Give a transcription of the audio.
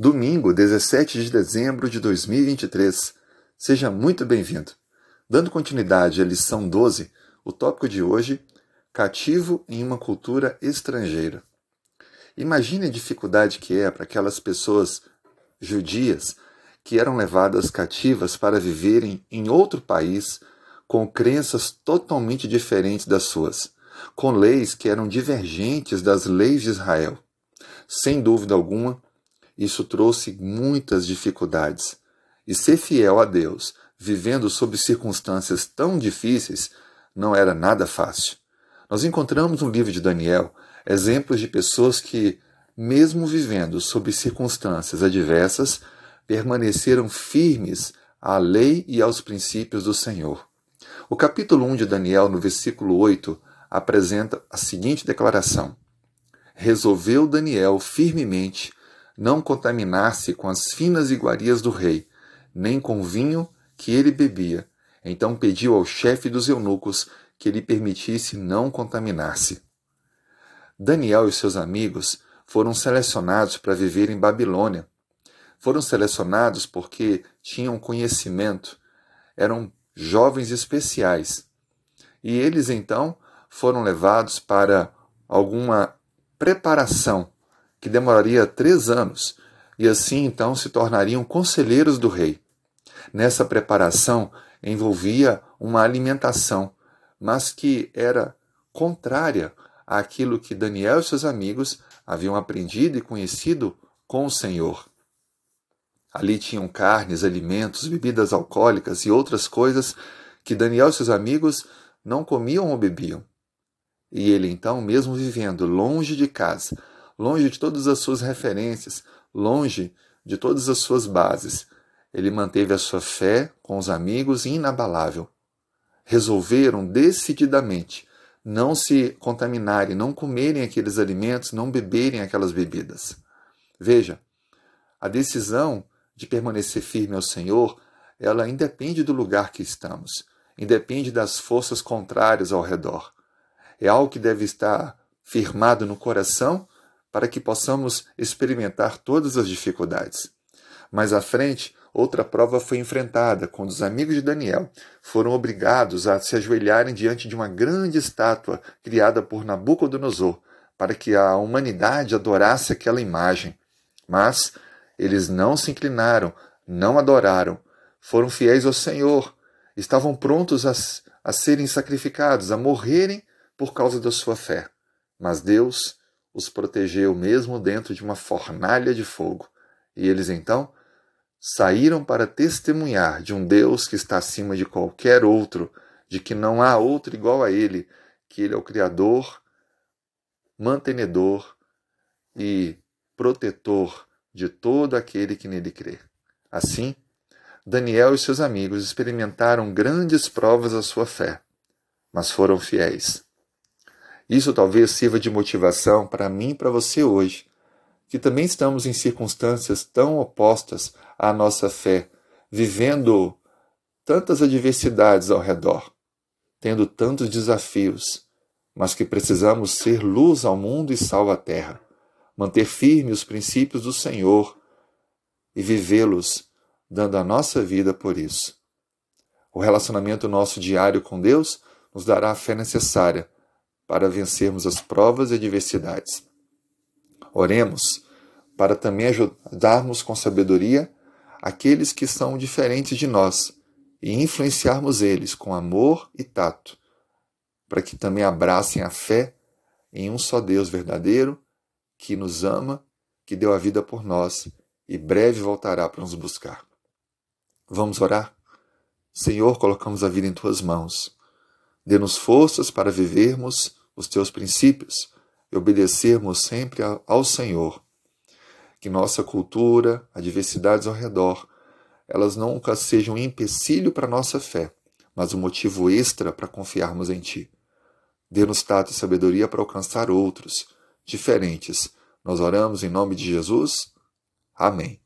Domingo, 17 de dezembro de 2023. Seja muito bem-vindo. Dando continuidade à lição 12, o tópico de hoje: cativo em uma cultura estrangeira. Imagine a dificuldade que é para aquelas pessoas judias que eram levadas cativas para viverem em outro país com crenças totalmente diferentes das suas, com leis que eram divergentes das leis de Israel. Sem dúvida alguma, isso trouxe muitas dificuldades. E ser fiel a Deus, vivendo sob circunstâncias tão difíceis, não era nada fácil. Nós encontramos no livro de Daniel exemplos de pessoas que, mesmo vivendo sob circunstâncias adversas, permaneceram firmes à lei e aos princípios do Senhor. O capítulo 1 de Daniel, no versículo 8, apresenta a seguinte declaração: Resolveu Daniel firmemente não contaminar-se com as finas iguarias do rei, nem com o vinho que ele bebia. Então pediu ao chefe dos eunucos que lhe permitisse não contaminar-se. Daniel e seus amigos foram selecionados para viver em Babilônia. Foram selecionados porque tinham conhecimento, eram jovens especiais. E eles então foram levados para alguma preparação que demoraria três anos, e assim então se tornariam conselheiros do rei. Nessa preparação envolvia uma alimentação, mas que era contrária àquilo que Daniel e seus amigos haviam aprendido e conhecido com o Senhor. Ali tinham carnes, alimentos, bebidas alcoólicas e outras coisas que Daniel e seus amigos não comiam ou bebiam. E ele então, mesmo vivendo longe de casa, longe de todas as suas referências, longe de todas as suas bases. Ele manteve a sua fé com os amigos inabalável. Resolveram decididamente não se contaminarem, não comerem aqueles alimentos, não beberem aquelas bebidas. Veja, a decisão de permanecer firme ao Senhor, ela independe do lugar que estamos, independe das forças contrárias ao redor. É algo que deve estar firmado no coração para que possamos experimentar todas as dificuldades. Mais à frente, outra prova foi enfrentada quando os amigos de Daniel foram obrigados a se ajoelharem diante de uma grande estátua criada por Nabucodonosor, para que a humanidade adorasse aquela imagem. Mas eles não se inclinaram, não adoraram, foram fiéis ao Senhor, estavam prontos a, a serem sacrificados, a morrerem por causa da sua fé. Mas Deus os protegeu mesmo dentro de uma fornalha de fogo. E eles então saíram para testemunhar de um Deus que está acima de qualquer outro, de que não há outro igual a Ele, que Ele é o Criador, mantenedor e protetor de todo aquele que nele crê. Assim, Daniel e seus amigos experimentaram grandes provas da sua fé, mas foram fiéis. Isso talvez sirva de motivação para mim e para você hoje, que também estamos em circunstâncias tão opostas à nossa fé, vivendo tantas adversidades ao redor, tendo tantos desafios, mas que precisamos ser luz ao mundo e sal à terra, manter firme os princípios do Senhor e vivê-los, dando a nossa vida por isso. O relacionamento nosso diário com Deus nos dará a fé necessária para vencermos as provas e adversidades. Oremos para também ajudarmos com sabedoria aqueles que são diferentes de nós e influenciarmos eles com amor e tato, para que também abracem a fé em um só Deus verdadeiro que nos ama, que deu a vida por nós e breve voltará para nos buscar. Vamos orar? Senhor, colocamos a vida em tuas mãos. Dê-nos forças para vivermos os teus princípios e obedecermos sempre ao Senhor. Que nossa cultura, adversidades ao redor, elas nunca sejam um empecilho para nossa fé, mas um motivo extra para confiarmos em Ti. Dê-nos tato e sabedoria para alcançar outros, diferentes. Nós oramos em nome de Jesus. Amém.